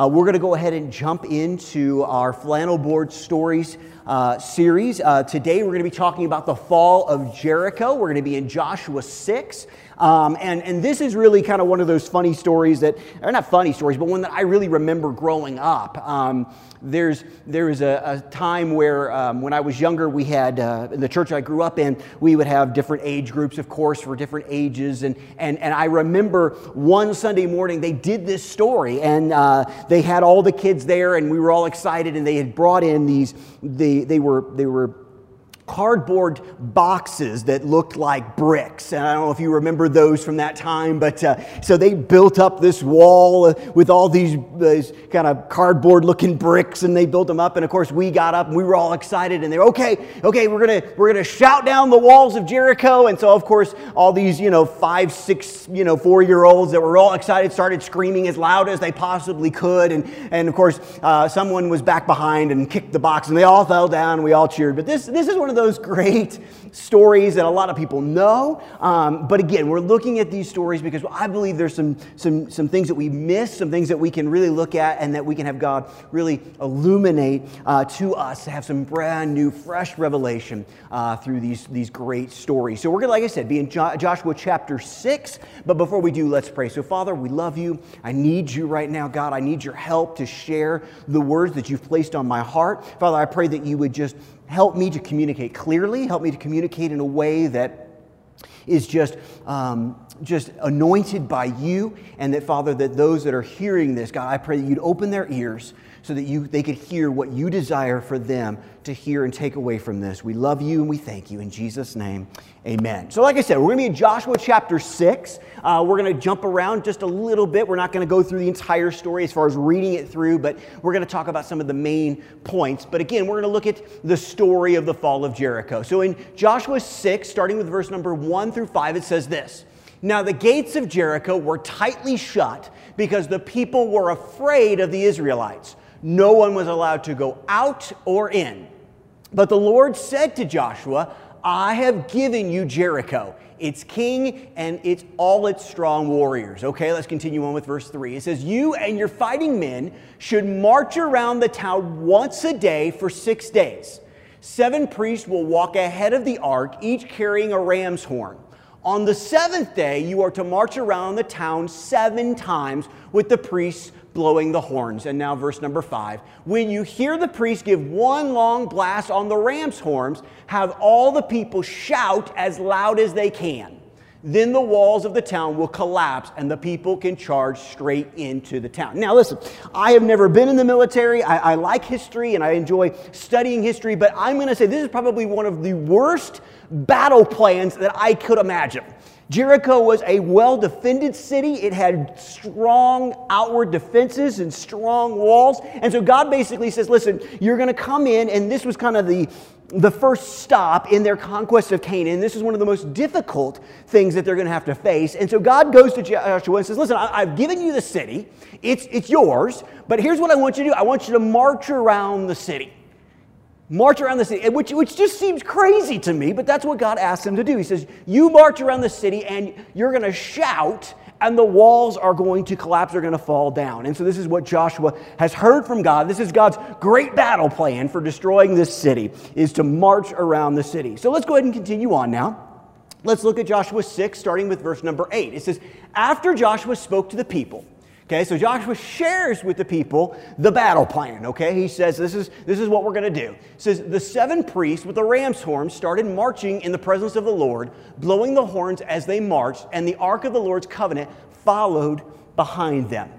Uh, we're going to go ahead and jump into our flannel board stories uh, series. Uh, today, we're going to be talking about the fall of Jericho. We're going to be in Joshua 6. Um, and, and this is really kind of one of those funny stories that, are not funny stories, but one that I really remember growing up. Um, there's there was a, a time where um, when I was younger, we had uh, in the church I grew up in, we would have different age groups, of course, for different ages. And and and I remember one Sunday morning they did this story, and uh, they had all the kids there, and we were all excited, and they had brought in these they were they were cardboard boxes that looked like bricks. And I don't know if you remember those from that time, but uh, so they built up this wall with all these, these kind of cardboard looking bricks and they built them up. And of course, we got up and we were all excited and they're okay, okay, we're gonna, we're gonna shout down the walls of Jericho. And so, of course, all these, you know, five, six, you know, four year olds that were all excited started screaming as loud as they possibly could. And, and of course, uh, someone was back behind and kicked the box and they all fell down and we all cheered. But this, this is one of great stories that a lot of people know. Um, but again, we're looking at these stories because I believe there's some, some, some things that we miss, some things that we can really look at, and that we can have God really illuminate uh, to us to have some brand new, fresh revelation uh, through these, these great stories. So we're going to, like I said, be in jo- Joshua chapter 6. But before we do, let's pray. So, Father, we love you. I need you right now, God. I need your help to share the words that you've placed on my heart. Father, I pray that you would just help me to communicate clearly, help me to communicate in a way that is just, um, just anointed by you. And that, Father, that those that are hearing this, God, I pray that you'd open their ears so that you, they could hear what you desire for them to hear and take away from this. We love you and we thank you. In Jesus' name, amen. So, like I said, we're going to be in Joshua chapter 6. Uh, we're going to jump around just a little bit. We're not going to go through the entire story as far as reading it through, but we're going to talk about some of the main points. But again, we're going to look at the story of the fall of Jericho. So, in Joshua 6, starting with verse number 1 through 5, it says this. Now, the gates of Jericho were tightly shut because the people were afraid of the Israelites. No one was allowed to go out or in. But the Lord said to Joshua, I have given you Jericho, its king, and its all its strong warriors. Okay, let's continue on with verse 3. It says, You and your fighting men should march around the town once a day for six days. Seven priests will walk ahead of the ark, each carrying a ram's horn. On the seventh day, you are to march around the town seven times with the priests blowing the horns. And now, verse number five. When you hear the priest give one long blast on the ram's horns, have all the people shout as loud as they can. Then the walls of the town will collapse and the people can charge straight into the town. Now, listen, I have never been in the military. I, I like history and I enjoy studying history, but I'm going to say this is probably one of the worst battle plans that I could imagine. Jericho was a well defended city. It had strong outward defenses and strong walls. And so God basically says, listen, you're going to come in, and this was kind of the, the first stop in their conquest of Canaan. This is one of the most difficult things that they're going to have to face. And so God goes to Joshua and says, Listen, I, have given you the city, it's, it's yours, but here's what I want you to do I want you to march around the city march around the city, which, which just seems crazy to me, but that's what God asked him to do. He says, You march around the city and you're going to shout, and the walls are going to collapse, they're going to fall down. And so, this is what Joshua has heard from God. This is God's great battle plan for destroying this city, is to march around the city. So, let's go ahead and continue on now. Let's look at Joshua 6, starting with verse number 8. It says, After Joshua spoke to the people, Okay, so Joshua shares with the people the battle plan. Okay, he says, This is, this is what we're going to do. It says, The seven priests with the ram's horns started marching in the presence of the Lord, blowing the horns as they marched, and the ark of the Lord's covenant followed behind them.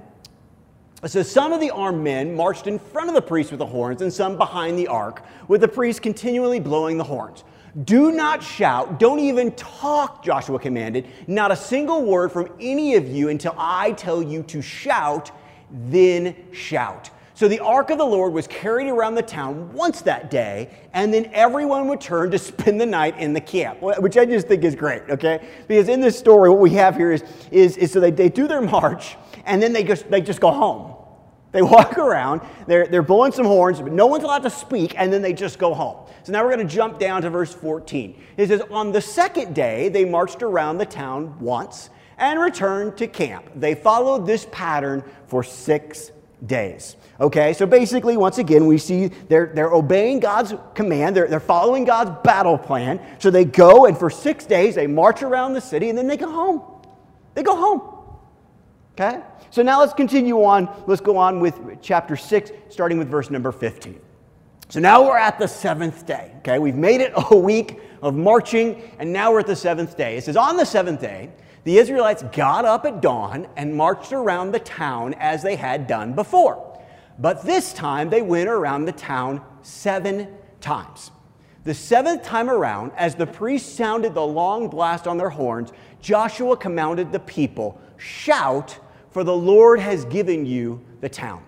So some of the armed men marched in front of the priests with the horns, and some behind the ark, with the priests continually blowing the horns. Do not shout, don't even talk, Joshua commanded, not a single word from any of you until I tell you to shout, then shout. So the ark of the Lord was carried around the town once that day, and then everyone would turn to spend the night in the camp, which I just think is great, okay? Because in this story, what we have here is, is, is so they, they do their march, and then they just, they just go home. They walk around, they're, they're blowing some horns, but no one's allowed to speak, and then they just go home. So now we're going to jump down to verse 14. It says, On the second day, they marched around the town once and returned to camp. They followed this pattern for six days. Okay, so basically, once again, we see they're, they're obeying God's command, they're, they're following God's battle plan. So they go, and for six days, they march around the city, and then they go home. They go home. Okay? So now let's continue on. Let's go on with chapter 6, starting with verse number 15. So now we're at the seventh day. Okay, we've made it a week of marching, and now we're at the seventh day. It says, On the seventh day, the Israelites got up at dawn and marched around the town as they had done before. But this time they went around the town seven times. The seventh time around, as the priests sounded the long blast on their horns, Joshua commanded the people, Shout, for the Lord has given you the town.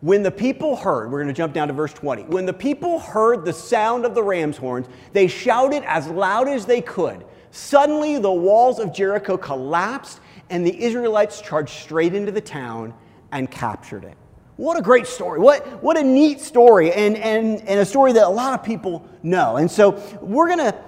When the people heard, we're going to jump down to verse 20. When the people heard the sound of the ram's horns, they shouted as loud as they could. Suddenly, the walls of Jericho collapsed, and the Israelites charged straight into the town and captured it. What a great story. What, what a neat story, and, and, and a story that a lot of people know. And so, we're going to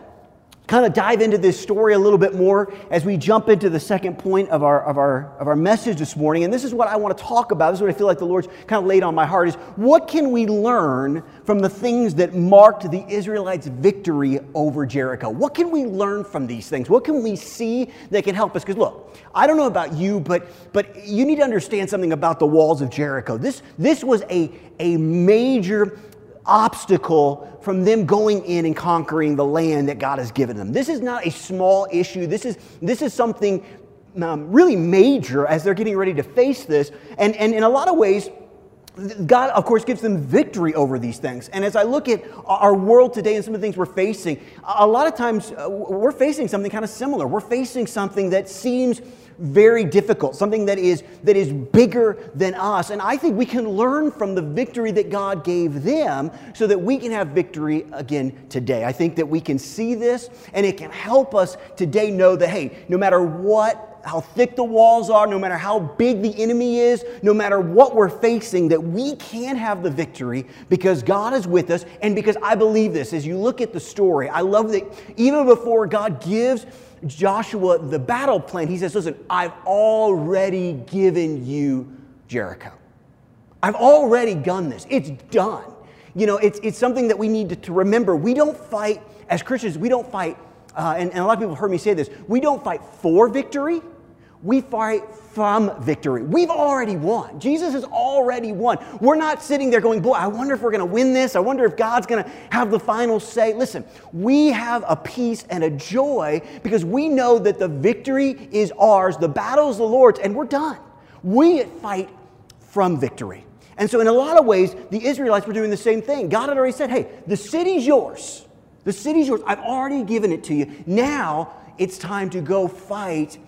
kind of dive into this story a little bit more as we jump into the second point of our, of, our, of our message this morning. And this is what I want to talk about. This is what I feel like the Lord's kind of laid on my heart is what can we learn from the things that marked the Israelites' victory over Jericho? What can we learn from these things? What can we see that can help us? Because look, I don't know about you, but, but you need to understand something about the walls of Jericho. This, this was a, a major obstacle from them going in and conquering the land that God has given them. This is not a small issue. This is, this is something um, really major as they're getting ready to face this. And, and in a lot of ways, God, of course, gives them victory over these things. And as I look at our world today and some of the things we're facing, a lot of times uh, we're facing something kind of similar. We're facing something that seems very difficult, something that is, that is bigger than us. And I think we can learn from the victory that God gave them so that we can have victory again today. I think that we can see this and it can help us today know that, hey, no matter what how thick the walls are, no matter how big the enemy is, no matter what we're facing, that we can have the victory because God is with us and because I believe this. As you look at the story, I love that even before God gives Joshua the battle plan, he says, Listen, I've already given you Jericho. I've already done this. It's done. You know, it's, it's something that we need to, to remember. We don't fight, as Christians, we don't fight, uh, and, and a lot of people have heard me say this, we don't fight for victory, we fight from victory. We've already won. Jesus has already won. We're not sitting there going, Boy, I wonder if we're going to win this. I wonder if God's going to have the final say. Listen, we have a peace and a joy because we know that the victory is ours, the battle is the Lord's, and we're done. We fight from victory. And so, in a lot of ways, the Israelites were doing the same thing. God had already said, Hey, the city's yours. The city's yours. I've already given it to you. Now it's time to go fight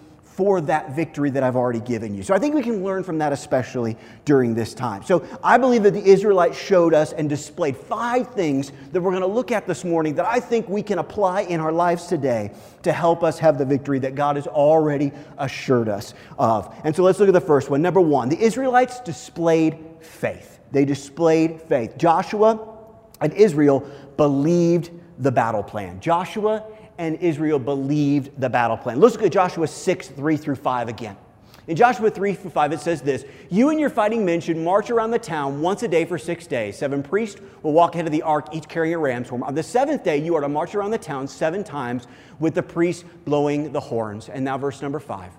for that victory that I've already given you. So I think we can learn from that, especially during this time. So I believe that the Israelites showed us and displayed five things that we're going to look at this morning that I think we can apply in our lives today to help us have the victory that God has already assured us of. And so let's look at the first one. Number one, the Israelites displayed faith. They displayed faith. Joshua and Israel believed the battle plan. Joshua and Israel believed the battle plan. Let's look at Joshua 6, 3 through 5 again. In Joshua 3 through 5, it says this You and your fighting men should march around the town once a day for six days. Seven priests will walk ahead of the ark, each carrying a ram's horn. On the seventh day, you are to march around the town seven times with the priests blowing the horns. And now, verse number 5.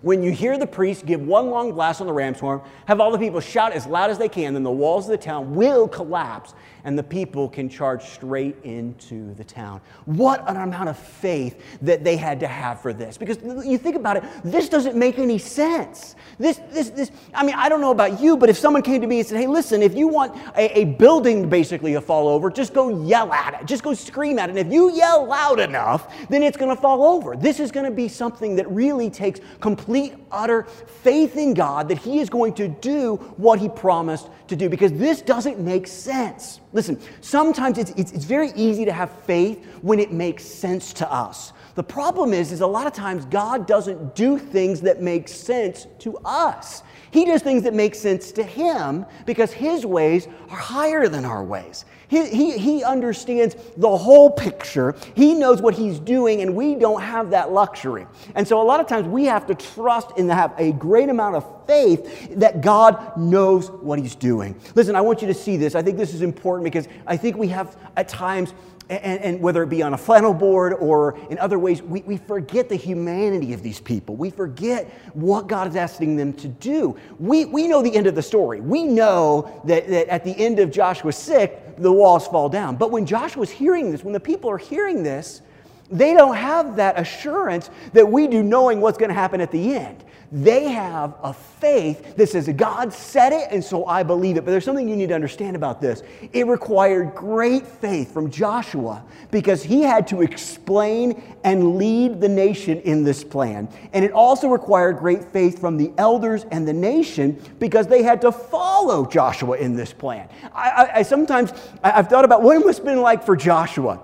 When you hear the priest give one long blast on the ram's horn, have all the people shout as loud as they can, then the walls of the town will collapse and the people can charge straight into the town. What an amount of faith that they had to have for this. Because you think about it, this doesn't make any sense. This, this, this, I mean, I don't know about you, but if someone came to me and said, hey, listen, if you want a, a building basically to fall over, just go yell at it, just go scream at it. And if you yell loud enough, then it's going to fall over. This is going to be something that really takes complete, utter faith in God that He is going to do what He promised to do because this doesn't make sense. Listen, sometimes it's, it's, it's, very easy to have faith when it makes sense to us. The problem is, is a lot of times God doesn't do things that make sense to us. He does things that make sense to him because his ways are higher than our ways. He, he, he understands the whole picture. He knows what he's doing, and we don't have that luxury. And so, a lot of times, we have to trust and have a great amount of faith that God knows what He's doing. Listen, I want you to see this. I think this is important because I think we have at times and, and, whether it be on a flannel board or in other ways, we, we forget the humanity of these people. We forget what God is asking them to do. We, we know the end of the story. We know that, that at the end of Joshua 6, the walls fall down. But when Joshua's hearing this, when the people are hearing this, they don't have that assurance that we do knowing what's going to happen at the end. They have a faith that says, God said it, and so I believe it. But there's something you need to understand about this. It required great faith from Joshua because he had to explain and lead the nation in this plan. And it also required great faith from the elders and the nation because they had to follow Joshua in this plan. I, I, I sometimes I've thought about what it must have been like for Joshua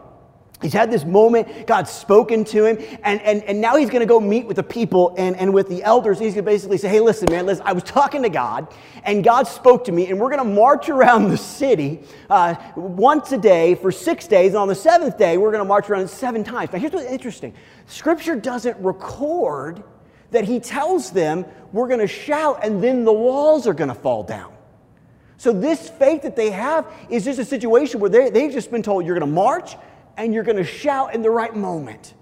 He's had this moment, God's spoken to him, and, and, and now he's going to go meet with the people and, and with the elders. He's going to basically say, Hey, listen, man, listen, I was talking to God, and God spoke to me, and we're going to march around the city uh, once a day for six days, and on the seventh day, we're going to march around seven times. Now, here's what's interesting Scripture doesn't record that he tells them, We're going to shout, and then the walls are going to fall down. So, this faith that they have is just a situation where they, they've just been told, You're going to march and you're going to shout in the right moment.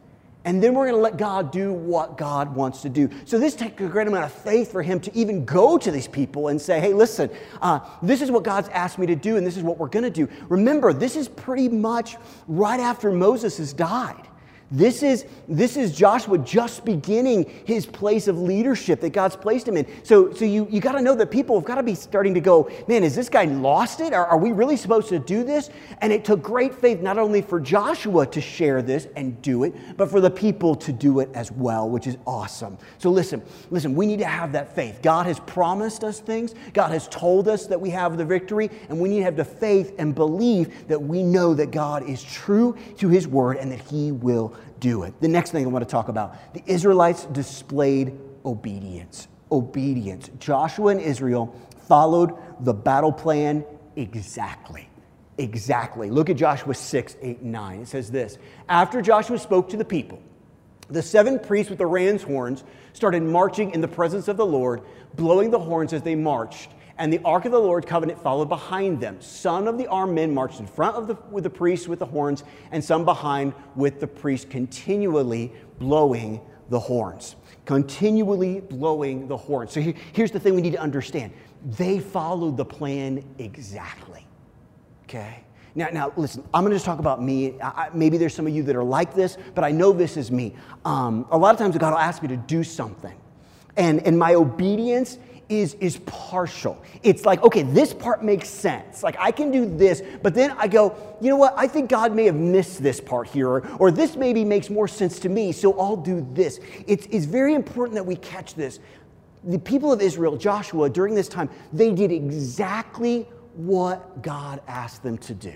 And then we're going to let God do what God wants to do. So this takes a great amount of faith for him to even go to these people and say, hey, listen, uh, this is what God's asked me to do, and this is what we're going to do. Remember, this is pretty much right after Moses has died. This is, this is Joshua just beginning his place of leadership that God's placed him in. So, so you, you got to know that people have got to be starting to go, man, is this guy lost it? Are, are we really supposed to do this? And it took great faith not only for Joshua to share this and do it, but for the people to do it as well, which is awesome. So listen, listen, we need to have that faith. God has promised us things, God has told us that we have the victory, and we need to have the faith and believe that we know that God is true to his word and that he will do it. The next thing I want to talk about the Israelites displayed obedience. Obedience. Joshua and Israel followed the battle plan exactly. Exactly. Look at Joshua 6, 8, and 9. It says this After Joshua spoke to the people, the seven priests with the ram's horns started marching in the presence of the Lord, blowing the horns as they marched and the ark of the Lord's covenant followed behind them. Some of the armed men marched in front of the, with the priests with the horns, and some behind with the priests, continually blowing the horns. Continually blowing the horns. So here, here's the thing we need to understand they followed the plan exactly. Okay? Now, now listen, I'm going to just talk about me. I, maybe there's some of you that are like this, but I know this is me. Um, a lot of times God will ask me to do something. And, and my obedience is, is partial. It's like, okay, this part makes sense. Like, I can do this, but then I go, you know what? I think God may have missed this part here, or, or this maybe makes more sense to me, so I'll do this. It's, it's very important that we catch this. The people of Israel, Joshua, during this time, they did exactly what God asked them to do.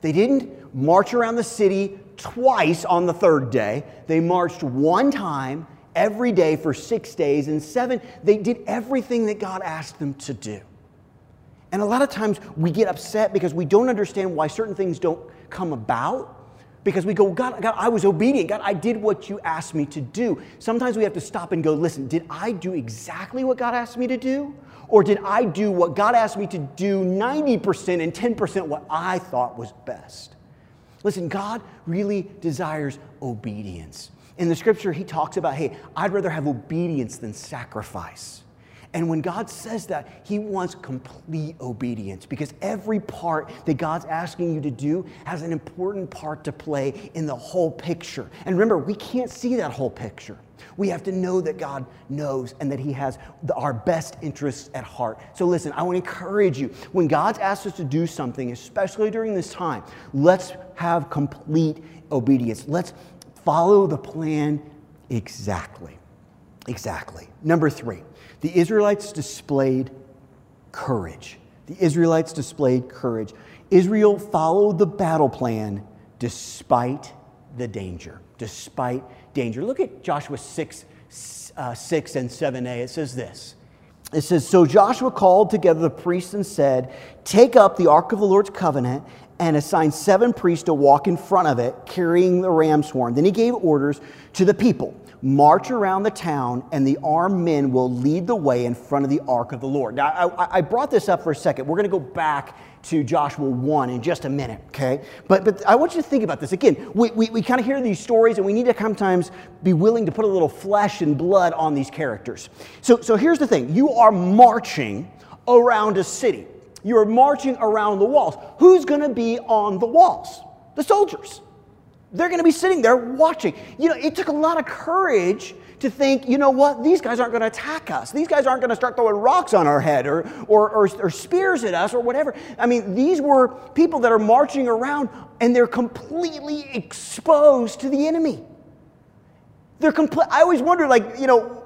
They didn't march around the city twice on the third day. They marched one time every day for six days. And seven, they did everything that God asked them to do. And a lot of times we get upset because we don't understand why certain things don't come about. Because we go, God, God, I was obedient. God, I did what you asked me to do. Sometimes we have to stop and go, listen, did I do exactly what God asked me to do? Or did I do what God asked me to do 90% and 10% what I thought was best? Listen, God really desires obedience. In the scripture, he talks about, hey, I'd rather have obedience than sacrifice. And when God says that, He wants complete obedience because every part that God's asking you to do has an important part to play in the whole picture. And remember, we can't see that whole picture. We have to know that God knows and that He has the, our best interests at heart. So, listen, I want to encourage you when God's asked us to do something, especially during this time, let's have complete obedience. Let's follow the plan exactly. Exactly. Number three, the Israelites displayed courage. The Israelites displayed courage. Israel followed the battle plan despite the danger. Despite danger. Look at Joshua 6, uh, 6 and 7a. It says this. It says, So Joshua called together the priests and said, Take up the ark of the Lord's covenant and assigned seven priests to walk in front of it, carrying the ram's horn. Then he gave orders to the people march around the town, and the armed men will lead the way in front of the ark of the Lord. Now, I, I brought this up for a second. We're going to go back to Joshua 1 in just a minute, okay? But, but I want you to think about this. Again, we, we, we kind of hear these stories, and we need to sometimes be willing to put a little flesh and blood on these characters. So, so here's the thing you are marching around a city, you are marching around the walls. Who's going to be on the walls? The soldiers. They're going to be sitting there watching. You know, it took a lot of courage to think, you know what, these guys aren't going to attack us. These guys aren't going to start throwing rocks on our head or, or, or, or, spears at us or whatever. I mean, these were people that are marching around and they're completely exposed to the enemy. They're complete. I always wonder, like, you know,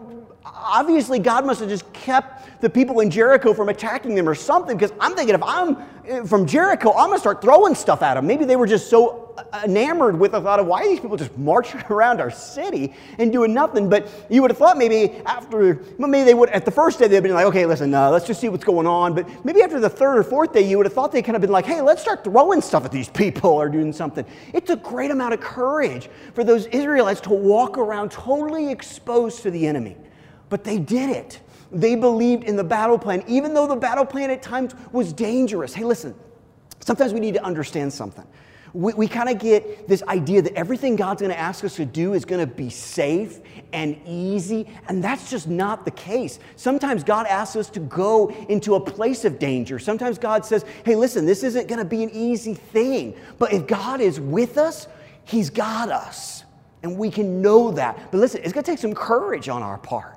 obviously God must have just kept the people in Jericho from attacking them or something because I'm thinking if I'm eh, from Jericho, I'm going to start throwing stuff at them. Maybe they were just so enamored with the thought of why these people just marching around our city and doing nothing. But you would have thought maybe after, maybe they would, at the first day, they'd been like, okay, listen, uh, let's just see what's going on. But maybe after the third or fourth day, you would have thought they kind of been like, hey, let's start throwing stuff at these people or doing something. It's a great amount of courage for those Israelites to walk around totally exposed to the enemy. But they did it. They believed in the battle plan, even though the battle plan at times was dangerous. Hey, listen, sometimes we need to understand something we, we kind of get this idea that everything God's going to ask us to do is going to be safe and easy, and that's just not the case. Sometimes God asks us to go into a place of danger. Sometimes God says, hey, listen, this isn't going to be an easy thing. But if God is with us, He's got us. And we can know that. But listen, it's going to take some courage on our part.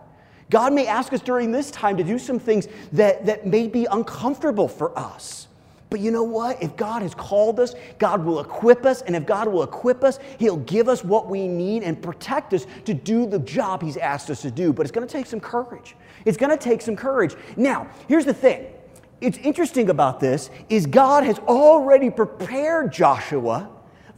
God may ask us during this time to do some things that, that may be uncomfortable for us. But you know what? If God has called us, God will equip us. And if God will equip us, He'll give us what we need and protect us to do the job He's asked us to do. But it's going to take some courage. It's going to take some courage. Now, here's the thing. It's interesting about this is God has already prepared Joshua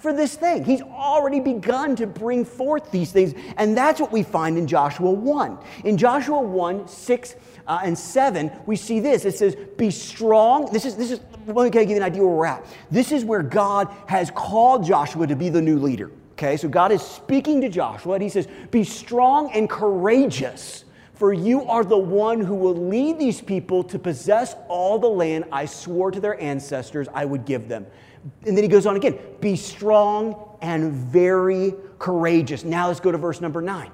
for this thing. He's already begun to bring forth these things. And that's what we find in Joshua 1. In Joshua 1, 6 uh, and 7, we see this. It says, Be strong. This is, this is, let me give you an idea where we're at. This is where God has called Joshua to be the new leader. Okay, so God is speaking to Joshua and he says, Be strong and courageous, for you are the one who will lead these people to possess all the land I swore to their ancestors I would give them. And then he goes on again be strong and very courageous. Now let's go to verse number nine.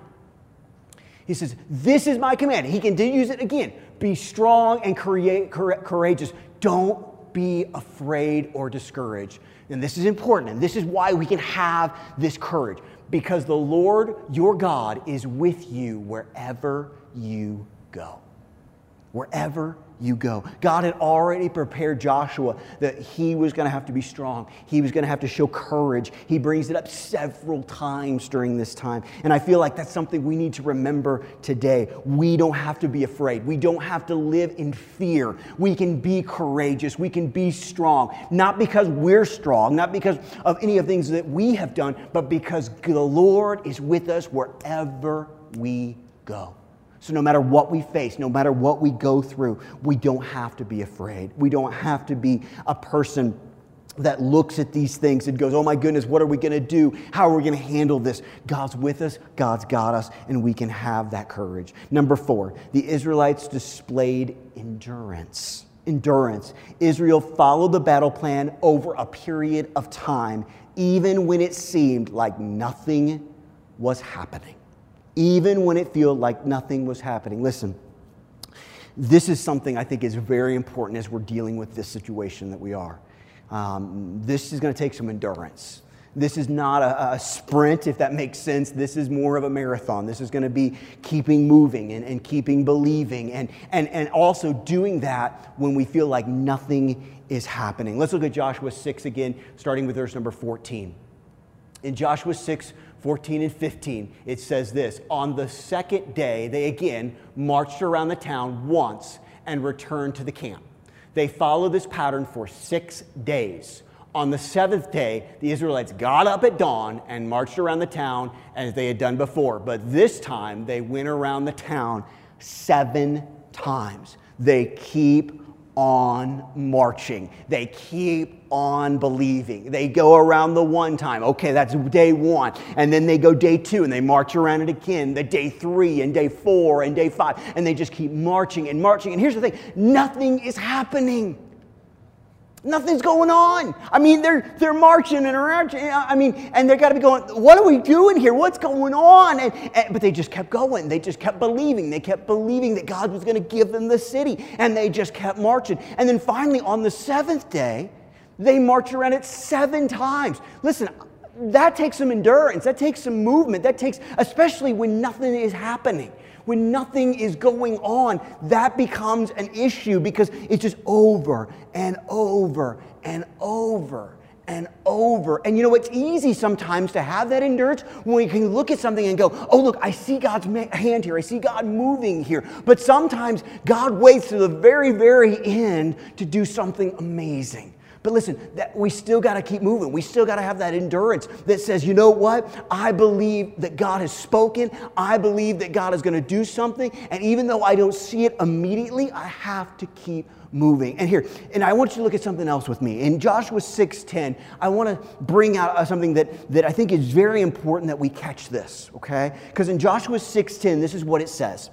He says, This is my command. He continues it again be strong and courageous. Don't be afraid or discouraged. And this is important, and this is why we can have this courage because the Lord your God is with you wherever you go. Wherever you go. God had already prepared Joshua that he was going to have to be strong. He was going to have to show courage. He brings it up several times during this time. And I feel like that's something we need to remember today. We don't have to be afraid. We don't have to live in fear. We can be courageous. We can be strong. Not because we're strong, not because of any of the things that we have done, but because the Lord is with us wherever we go. So, no matter what we face, no matter what we go through, we don't have to be afraid. We don't have to be a person that looks at these things and goes, Oh my goodness, what are we going to do? How are we going to handle this? God's with us, God's got us, and we can have that courage. Number four, the Israelites displayed endurance. Endurance. Israel followed the battle plan over a period of time, even when it seemed like nothing was happening even when it felt like nothing was happening. Listen, this is something I think is very important as we're dealing with this situation that we are. Um, this is going to take some endurance. This is not a, a, sprint, if that makes sense. This is more of a marathon. This is going to be keeping moving and, and keeping believing and, and, and also doing that when we feel like nothing is happening. Let's look at Joshua 6 again, starting with verse number 14. In Joshua 6, 14 and 15, it says this On the second day, they again marched around the town once and returned to the camp. They followed this pattern for six days. On the seventh day, the Israelites got up at dawn and marched around the town as they had done before. But this time, they went around the town seven times. They keep on marching. They keep on believing. They go around the one time. Okay, that's day one. And then they go day two and they march around it again, the day three and day four and day five. And they just keep marching and marching. And here's the thing nothing is happening. Nothing's going on. I mean, they're, they're marching and marching. Uh, I mean, and they've got to be going, what are we doing here? What's going on? And, and, but they just kept going. They just kept believing. They kept believing that God was going to give them the city. And they just kept marching. And then finally, on the seventh day, they march around it seven times. Listen, that takes some endurance. That takes some movement. That takes, especially when nothing is happening when nothing is going on, that becomes an issue because it's just over and over and over and over. And you know, it's easy sometimes to have that endurance when we can look at something and go, oh, look, I see God's hand here. I see God moving here. But sometimes God waits to the very, very end to do something amazing. But listen, that we still got to keep moving. We still got to have that endurance that says, you know what? I believe that God has spoken. I believe that God is going to do something. And even though I don't see it immediately, I have to keep moving. And here, and I want you to look at something else with me. In Joshua 6:10, I want to bring out uh, something that, that I think is very important that we catch this, okay? Because in Joshua 6:10, this is what it says.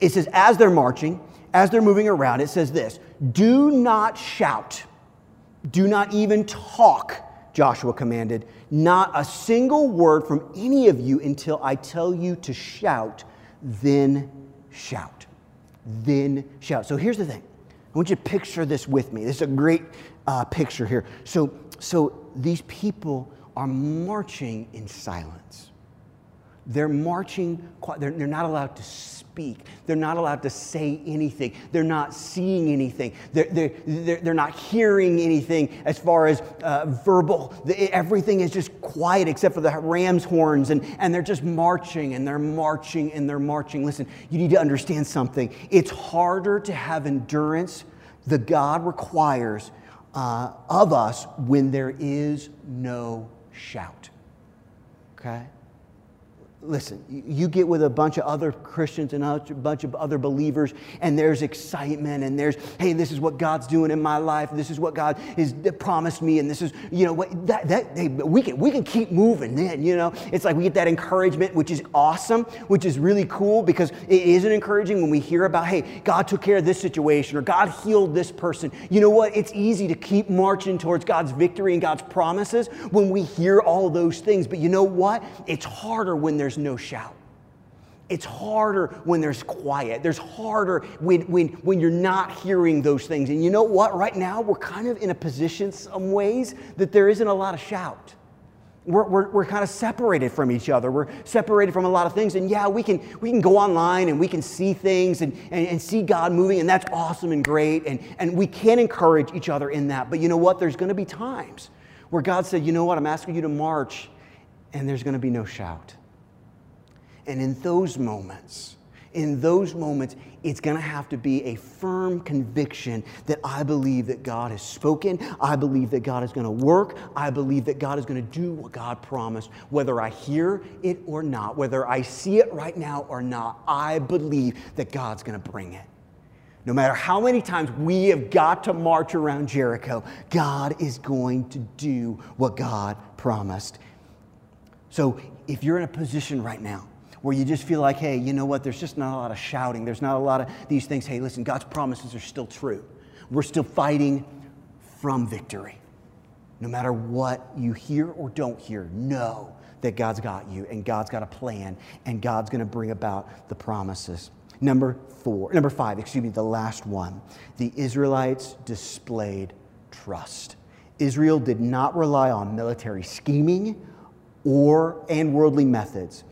It says, as they're marching, as they're moving around, it says this: do not shout do not even talk, Joshua commanded. Not a single word from any of you until I tell you to shout, then shout. Then shout. So here's the thing. I want you to picture this with me. This is a great uh, picture here. So, so these people are marching in silence. They're marching, they're, they're not allowed to speak. They're not allowed to say anything. They're not seeing anything. They're, they're, they're, they're not hearing anything as far as uh, verbal. Everything is just quiet except for the ram's horns, and, and they're just marching and they're marching and they're marching. Listen, you need to understand something. It's harder to have endurance the God requires uh, of us when there is no shout. Okay? Listen, you get with a bunch of other Christians and a bunch of other believers, and there's excitement, and there's, hey, this is what God's doing in my life. This is what God has uh, promised me, and this is, you know, what that, that hey, we can we can keep moving. Then, you know, it's like we get that encouragement, which is awesome, which is really cool because it isn't encouraging when we hear about, hey, God took care of this situation or God healed this person. You know what? It's easy to keep marching towards God's victory and God's promises when we hear all those things. But you know what? It's harder when there's there's no shout. It's harder when there's quiet. There's harder when, when, when you're not hearing those things. And you know what? Right now, we're kind of in a position, some ways, that there isn't a lot of shout. We're, we're, we're kind of separated from each other. We're separated from a lot of things. And yeah, we can, we can go online and we can see things and, and, and see God moving, and that's awesome and great. And, and we can encourage each other in that. But you know what? There's going to be times where God said, you know what? I'm asking you to march, and there's going to be no shout. And in those moments, in those moments, it's going to have to be a firm conviction that I believe that God has spoken. I believe that God is going to work. I believe that God is going to do what God promised, whether I hear it or not, whether I see it right now or not. I believe that God's going to bring it. No matter how many times we have got to march around Jericho, God is going to do what God promised. So if you're in a position right now, where you just feel like, hey, you know what? There's just not a lot of shouting. There's not a lot of these things. Hey, listen, God's promises are still true. We're still fighting from victory. No matter what you hear or don't hear, know that God's got you and God's got a plan and God's going to bring about the promises. Number four, number five, excuse me, the last one. The Israelites displayed trust. Israel did not rely on military scheming or and worldly methods.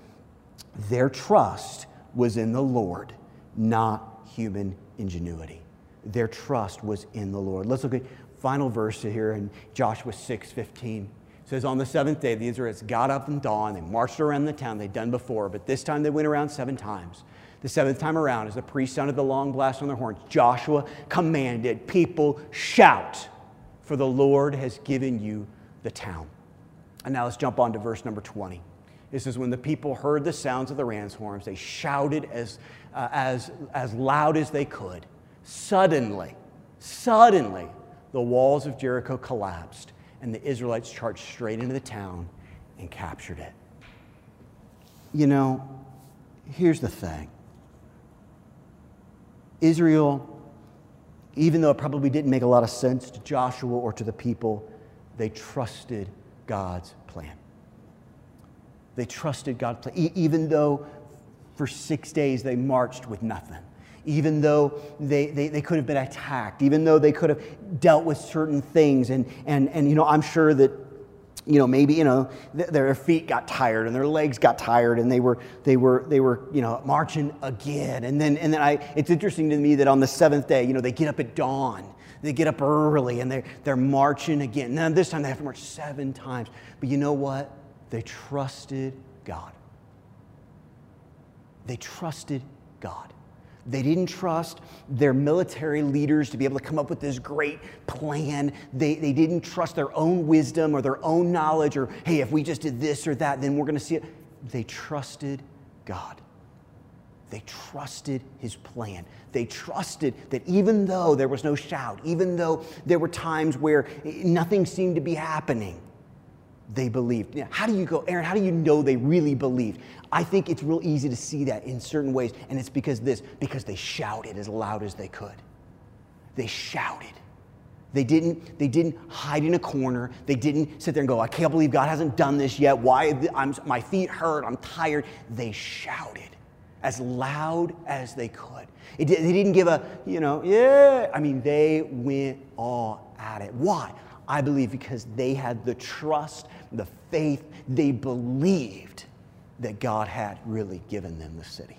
Their trust was in the Lord, not human ingenuity. Their trust was in the Lord. Let's look at final verse here in Joshua 6 15. It says, On the seventh day, the Israelites got up and dawn. They marched around the town they'd done before, but this time they went around seven times. The seventh time around, as the priest sounded the long blast on their horns, Joshua commanded people, Shout, for the Lord has given you the town. And now let's jump on to verse number 20. This is when the people heard the sounds of the ram's horns. They shouted as, uh, as, as loud as they could. Suddenly, Suddenly, the walls of Jericho collapsed, and the Israelites charged straight into the town and captured it. You know, here's the thing Israel, even though it probably didn't make a lot of sense to Joshua or to the people, they trusted God's plan. They trusted e- even though for six days they marched with nothing. Even though they, they, they could have been attacked, even though they could have dealt with certain things. And, and, and you know, I'm sure that you know maybe you know th- their feet got tired and their legs got tired and they were they were they were you know marching again. And then and then i it's interesting to me that on the seventh day you know they get up at dawn. They get up early and they're they're marching again. Now this time they have to march seven times. But you know what they trusted god they trusted god they didn't trust their military leaders to be able to come up with this great plan. They, they didn't trust their own wisdom or their own knowledge or, hey, if we just did this or that, then we're going to see it. They trusted God. They trusted his plan. They trusted that even though there was no shout, even though there were times where nothing seemed to be happening, they believed. how do you go, Aaron? How do you know they really believed? I think it's real easy to see that in certain ways, and it's because this, because they shouted as loud as they could. They shouted. They didn't, they didn't hide in a corner. They didn't sit there and go, I can't believe God hasn't done this yet. Why? I'm, my feet hurt. I'm tired. They shouted as loud as they could. It, they didn't give a, you know, yeah. I mean, they went all at it. Why? I believe because they had the trust, the faith, they believed that God had really given them the city.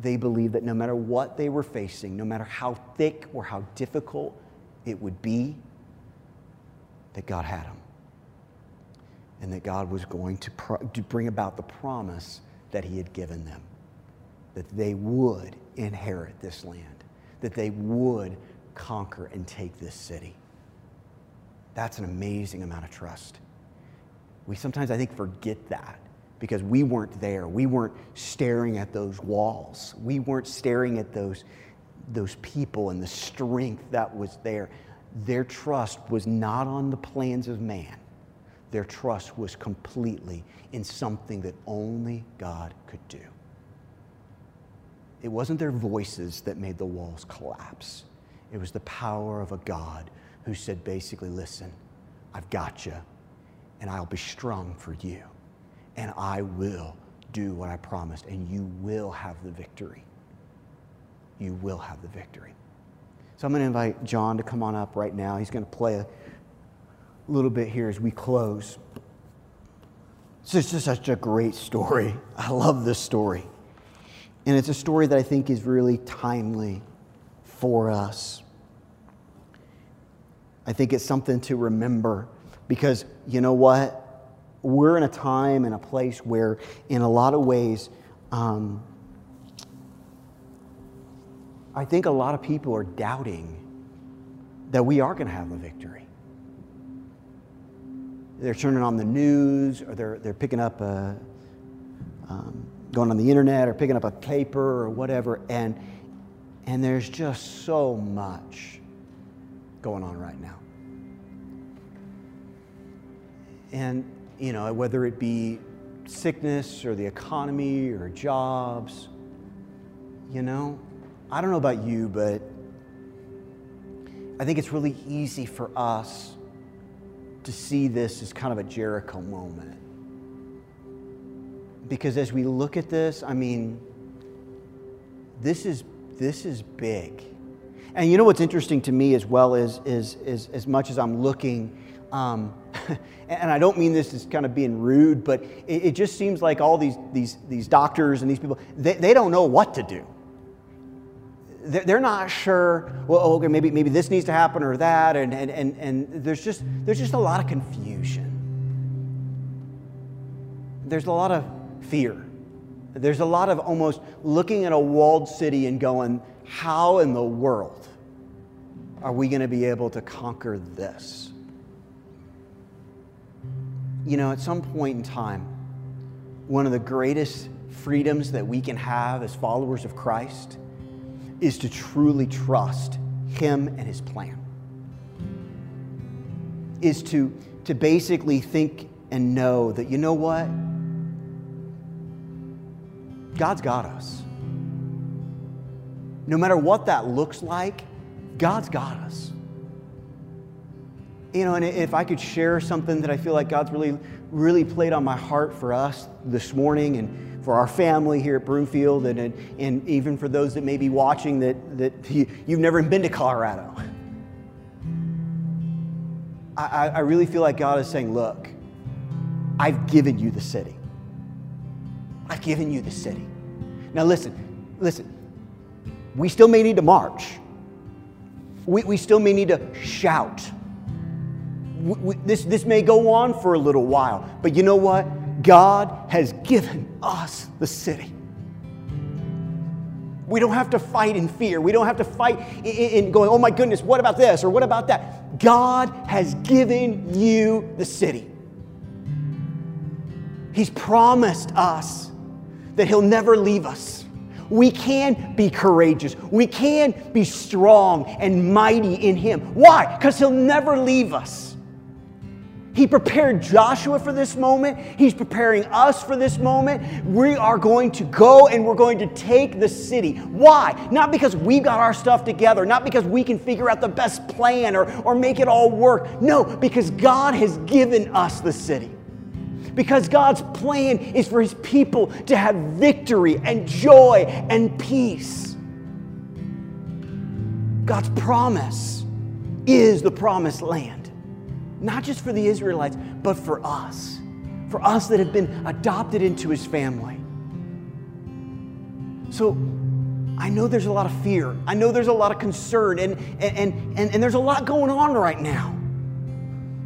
They believed that no matter what they were facing, no matter how thick or how difficult it would be, that God had them. And that God was going to, pro- to bring about the promise that He had given them that they would inherit this land, that they would conquer and take this city. That's an amazing amount of trust. We sometimes, I think, forget that because we weren't there. We weren't staring at those walls. We weren't staring at those, those people and the strength that was there. Their trust was not on the plans of man, their trust was completely in something that only God could do. It wasn't their voices that made the walls collapse, it was the power of a God who said basically, Listen, I've got you, and I'll be strong for you, and I will do what I promised, and you will have the victory. You will have the victory. So I'm going to invite John to come on up right now. He's going to play a little bit here as we close. It's just such a great story. I love this story. And it's a story that I think is really timely for us. I think it's something to remember because you know what? We're in a time and a place where, in a lot of ways, um, I think a lot of people are doubting that we are going to have the victory. They're turning on the news or they're, they're picking up a, um, going on the internet or picking up a paper or whatever, and, and there's just so much going on right now. And, you know, whether it be sickness or the economy or jobs, you know, I don't know about you, but I think it's really easy for us to see this as kind of a Jericho moment. Because as we look at this, I mean, this is, this is big. And you know what's interesting to me as well is, is, is as much as I'm looking, um, and I don't mean this as kind of being rude, but it, it, just seems like all these, these, these doctors and these people, they, they don't know what to do. They're, not sure, well, okay, maybe, maybe this needs to happen or that, and, and, and, and there's, just, there's just a lot of confusion. There's a lot of fear. There's a lot of almost looking at a walled city and going, how in the world are we going to be able to conquer this? You know, at some point in time, one of the greatest freedoms that we can have as followers of Christ is to truly trust Him and His plan. Is to, to basically think and know that, you know what? God's got us. No matter what that looks like, God's got us. You know, and if I could share something that I feel like God's really, really played on my heart for us this morning and for our family here at Broomfield, and, and even for those that may be watching that, that you, you've never been to Colorado. I, I really feel like God is saying, Look, I've given you the city. I've given you the city. Now, listen, listen. We still may need to march. We, we still may need to shout. We, we, this, this may go on for a little while, but you know what? God has given us the city. We don't have to fight in fear. We don't have to fight in, in, going, oh my goodness, what about this or what about that? God has given you the city. He's promised us that He'll never leave us. We can be courageous. We can be strong and mighty in Him. Why? Because He'll never leave us. He prepared Joshua for this moment. He's preparing us for this moment. We are going to go and we're going to take the city. Why? Not because we've got our stuff together, not because we can figure out the best plan or, or make it all work. No, because God has given us the city. Because God's plan is for His people to have victory and joy and peace. God's promise is the promised land, not just for the Israelites, but for us, for us that have been adopted into His family. So, I know there's a lot of fear. I know there's a lot of concern, and, and, and, and, there's a lot going on right now.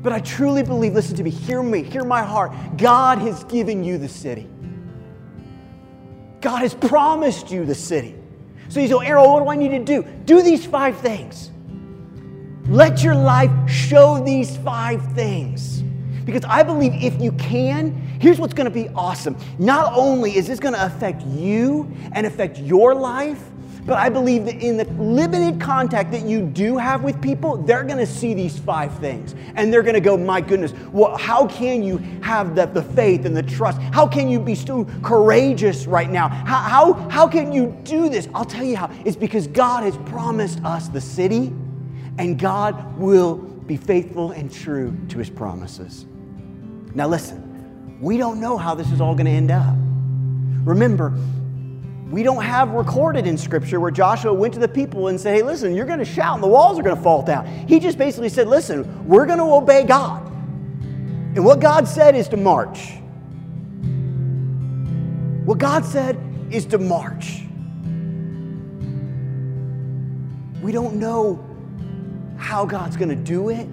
But I truly believe, listen to me, hear me, hear my heart. God has given you the city. God has promised you the city. So you say, Errol, what do I need to do? Do these five things. Let your life show these five things. Because I believe if you can, here's what's going to be awesome. Not only is this going to affect you and affect your life, but I believe that in the limited contact that you do have with people, they're going to see these five things. And they're going to go, my goodness, well, how can you have the, the faith and the trust? How can you be so courageous right now? How, how, how can you do this? I'll tell you how. It's because God has promised us the city, and God will be faithful and true to his promises. Now, listen, we don't know how this is all going to end up. Remember, we don't have recorded in Scripture where Joshua went to the people and said, Hey, listen, you're going to shout and the walls are going to fall down. He just basically said, Listen, we're going to obey God. And what God said is to march. What God said is to march. We don't know how God's going to do it.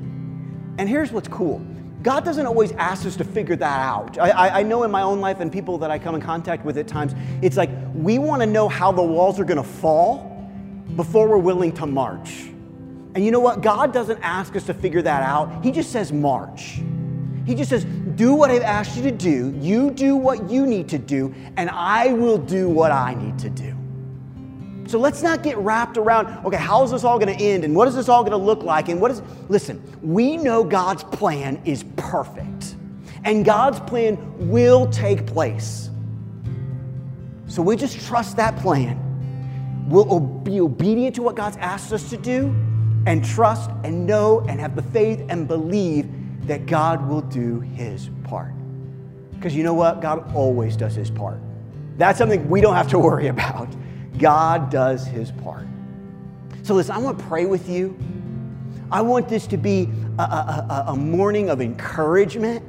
And here's what's cool God doesn't always ask us to figure that out. I, I, know in my own life and people that I come in contact with at times, it's like we want to know how the walls are going to fall before we're willing to march. And you know what? God doesn't ask us to figure that out. He just says, march. He just says, do what I've asked you to do. You do what you need to do, and I will do what I need to do. So let's not get wrapped around, okay, how is this all going to end and what is this all going to look like and what is Listen, we know God's plan is perfect. And God's plan will take place. So we just trust that plan. We'll be obedient to what God's asked us to do and trust and know and have the faith and believe that God will do his part. Because you know what? God always does his part. That's something we don't have to worry about. God does his part. So, listen, I want to pray with you. I want this to be a, a, a morning of encouragement.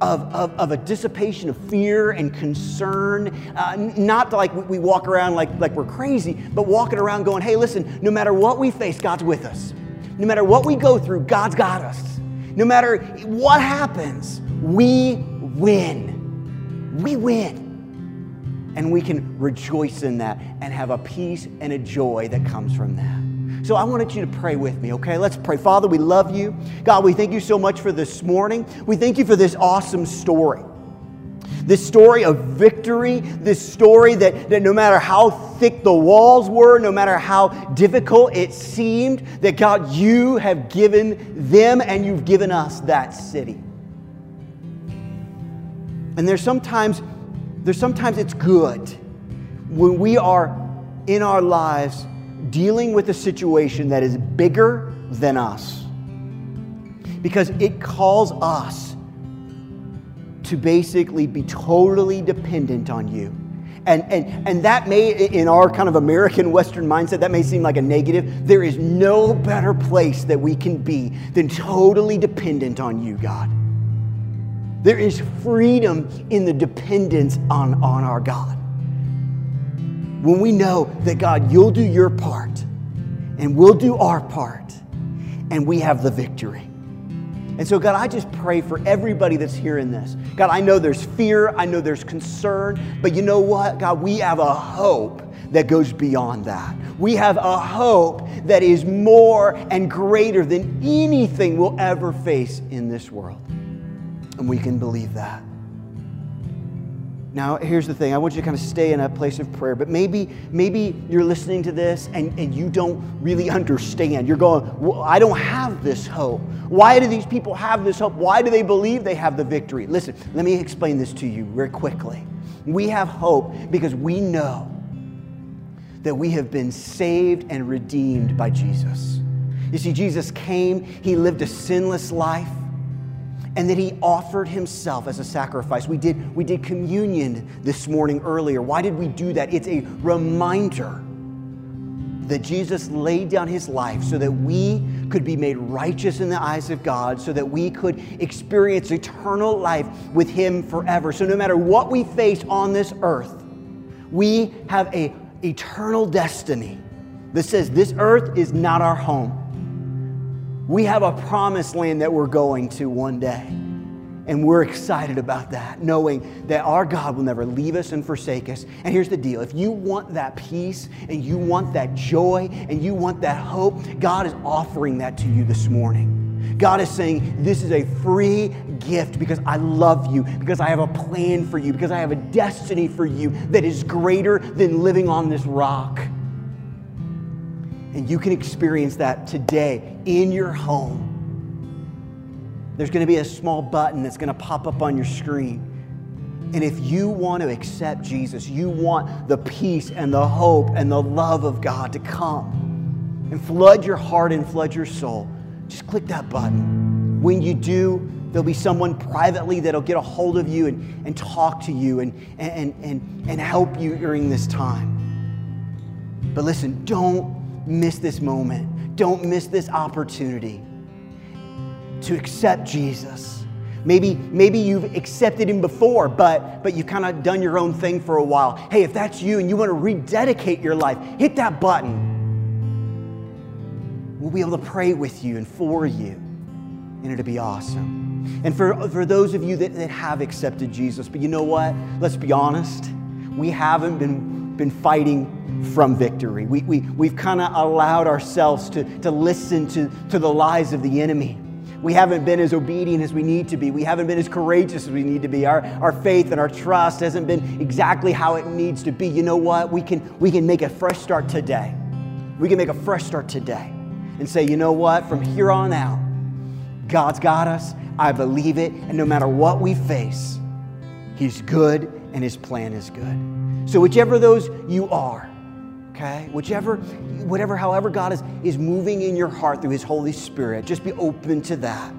Of, of, of, a dissipation of fear and concern. Uh, not like we walk around like, like we're crazy, but walking around going, hey, listen, no matter what we face, God's with us. No matter what we go through, God's got us. No matter what happens, we win. We win. And we can rejoice in that and have a peace and a joy that comes from that. So I wanted you to pray with me, okay? Let's pray. Father, we love you. God, we thank you so much for this morning. We thank you for this awesome story. This story of victory, this story that, that no matter how thick the walls were, no matter how difficult it seemed, that God, you have given them and you've given us that city. And there's sometimes, there's sometimes it's good when we are in our lives dealing with a situation that is bigger than us. Because it calls us to basically be totally dependent on you. And, and, and that may, in our kind of American Western mindset, that may seem like a negative. There is no better place that we can be than totally dependent on you, God. There is freedom in the dependence on, on our God. When we know that, God, you'll do your part and we'll do our part and we have the victory. And so, God, I just pray for everybody that's hearing this. God, I know there's fear, I know there's concern, but you know what? God, we have a hope that goes beyond that. We have a hope that is more and greater than anything we'll ever face in this world. And we can believe that. Now, here's the thing. I want you to kind of stay in a place of prayer, but maybe, maybe you're listening to this and, and you don't really understand. You're going, well, I don't have this hope. Why do these people have this hope? Why do they believe they have the victory? Listen, let me explain this to you very quickly. We have hope because we know that we have been saved and redeemed by Jesus. You see, Jesus came, He lived a sinless life and that he offered himself as a sacrifice. We did, we did communion this morning earlier. Why did we do that? It's a reminder that Jesus laid down his life so that we could be made righteous in the eyes of God, so that we could experience eternal life with him forever. So no matter what we face on this earth, we have a eternal destiny that says this earth is not our home. We have a promised land that we're going to one day. And we're excited about that, knowing that our God will never leave us and forsake us. And here's the deal if you want that peace and you want that joy and you want that hope, God is offering that to you this morning. God is saying, This is a free gift because I love you, because I have a plan for you, because I have a destiny for you that is greater than living on this rock. And you can experience that today in your home. There's going to be a small button that's going to pop up on your screen. And if you want to accept Jesus, you want the peace and the hope and the love of God to come and flood your heart and flood your soul, just click that button. When you do, there'll be someone privately that'll get a hold of you and, and talk to you and, and, and, and help you during this time. But listen, don't miss this moment. Don't miss this opportunity to accept Jesus. Maybe, maybe you've accepted him before, but, but you've kind of done your own thing for a while. Hey, if that's you and you want to rededicate your life, hit that button. We'll be able to pray with you and for you, and it'll be awesome. And for, for those of you that, that have accepted Jesus, but you know what? Let's be honest. We haven't been, been fighting from victory. We, we, we've kind of allowed ourselves to, to listen to, to the lies of the enemy. We haven't been as obedient as we need to be. We haven't been as courageous as we need to be. Our, our faith and our trust hasn't been exactly how it needs to be. You know what? We can, we can make a fresh start today. We can make a fresh start today and say, you know what? From here on out, God's got us. I believe it. And no matter what we face, He's good and His plan is good. So, whichever those you are, okay? Whichever, whatever, however God is, is moving in your heart through His Holy Spirit, just be open to that,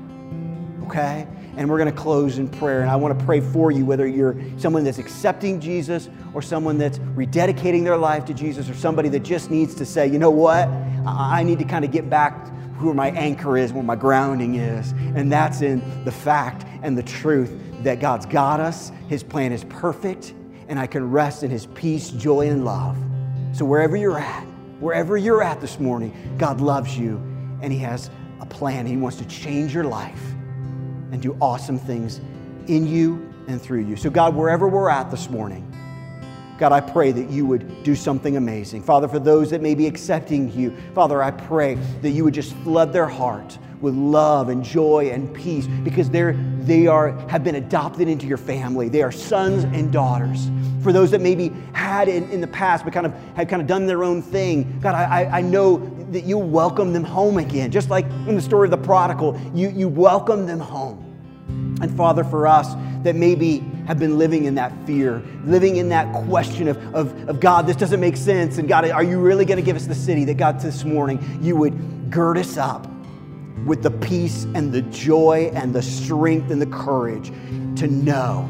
okay? And we're going to close in prayer. And I want to pray for you, whether you're someone that's accepting Jesus or someone that's rededicating their life to Jesus or somebody that just needs to say, you know what? I need to kind of get back where my anchor is, where my grounding is. And that's in the fact and the truth that God's got us, His plan is perfect, and I can rest in His peace, joy, and love. So, wherever you're at, wherever you're at this morning, God loves you and He has a plan. He wants to change your life and do awesome things in you and through you. So, God, wherever we're at this morning, God, I pray that you would do something amazing. Father, for those that may be accepting you, Father, I pray that you would just flood their heart with love and joy and peace because they're, they are, have been adopted into your family. They are sons and daughters. For those that maybe had in, in the past but kind of had kind of done their own thing, God, I, I know that you welcome them home again. Just like in the story of the prodigal, you, you welcome them home. And Father, for us that maybe have been living in that fear, living in that question of, of, of God, this doesn't make sense. And God, are you really going to give us the city that God this morning you would gird us up with the peace and the joy and the strength and the courage to know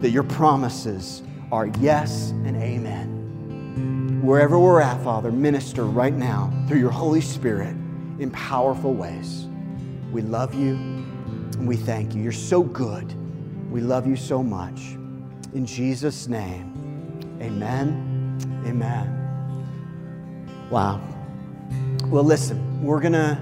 that your promises are yes and amen. Wherever we're at, Father, minister right now through your Holy Spirit in powerful ways. We love you and we thank you. You're so good. We love you so much. In Jesus' name, amen. Amen. Wow. Well, listen, we're going to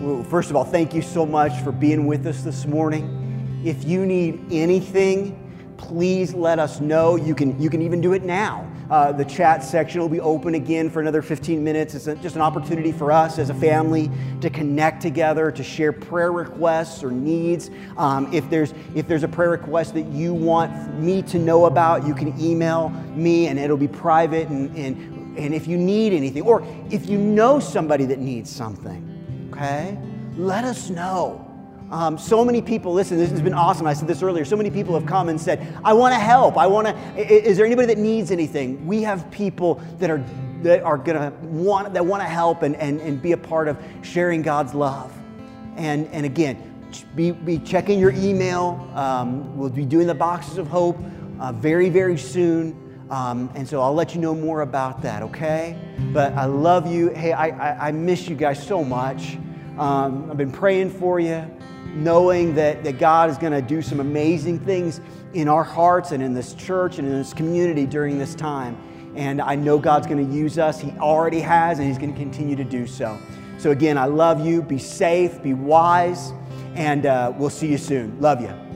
well, first of all, thank you so much for being with us this morning. If you need anything, please let us know. You can, you can even do it now. Uh, the chat section will be open again for another 15 minutes. It's a, just an opportunity for us as a family to connect together, to share prayer requests or needs. Um, if, there's, if there's a prayer request that you want me to know about, you can email me and it'll be private. And, and, and if you need anything, or if you know somebody that needs something, okay? Let us know. Um, so many people, listen, this has been awesome. I said this earlier. So many people have come and said, I want to help. I want to, is there anybody that needs anything? We have people that are, that are going to want, that want to help and, and, and be a part of sharing God's love. And, and again, be, be checking your email. Um, we'll be doing the boxes of hope uh, very, very soon. Um, and so I'll let you know more about that, okay? But I love you. Hey, I, I, I miss you guys so much. Um, I've been praying for you, knowing that, that God is going to do some amazing things in our hearts and in this church and in this community during this time. And I know God's going to use us. He already has, and He's going to continue to do so. So, again, I love you. Be safe, be wise, and uh, we'll see you soon. Love you.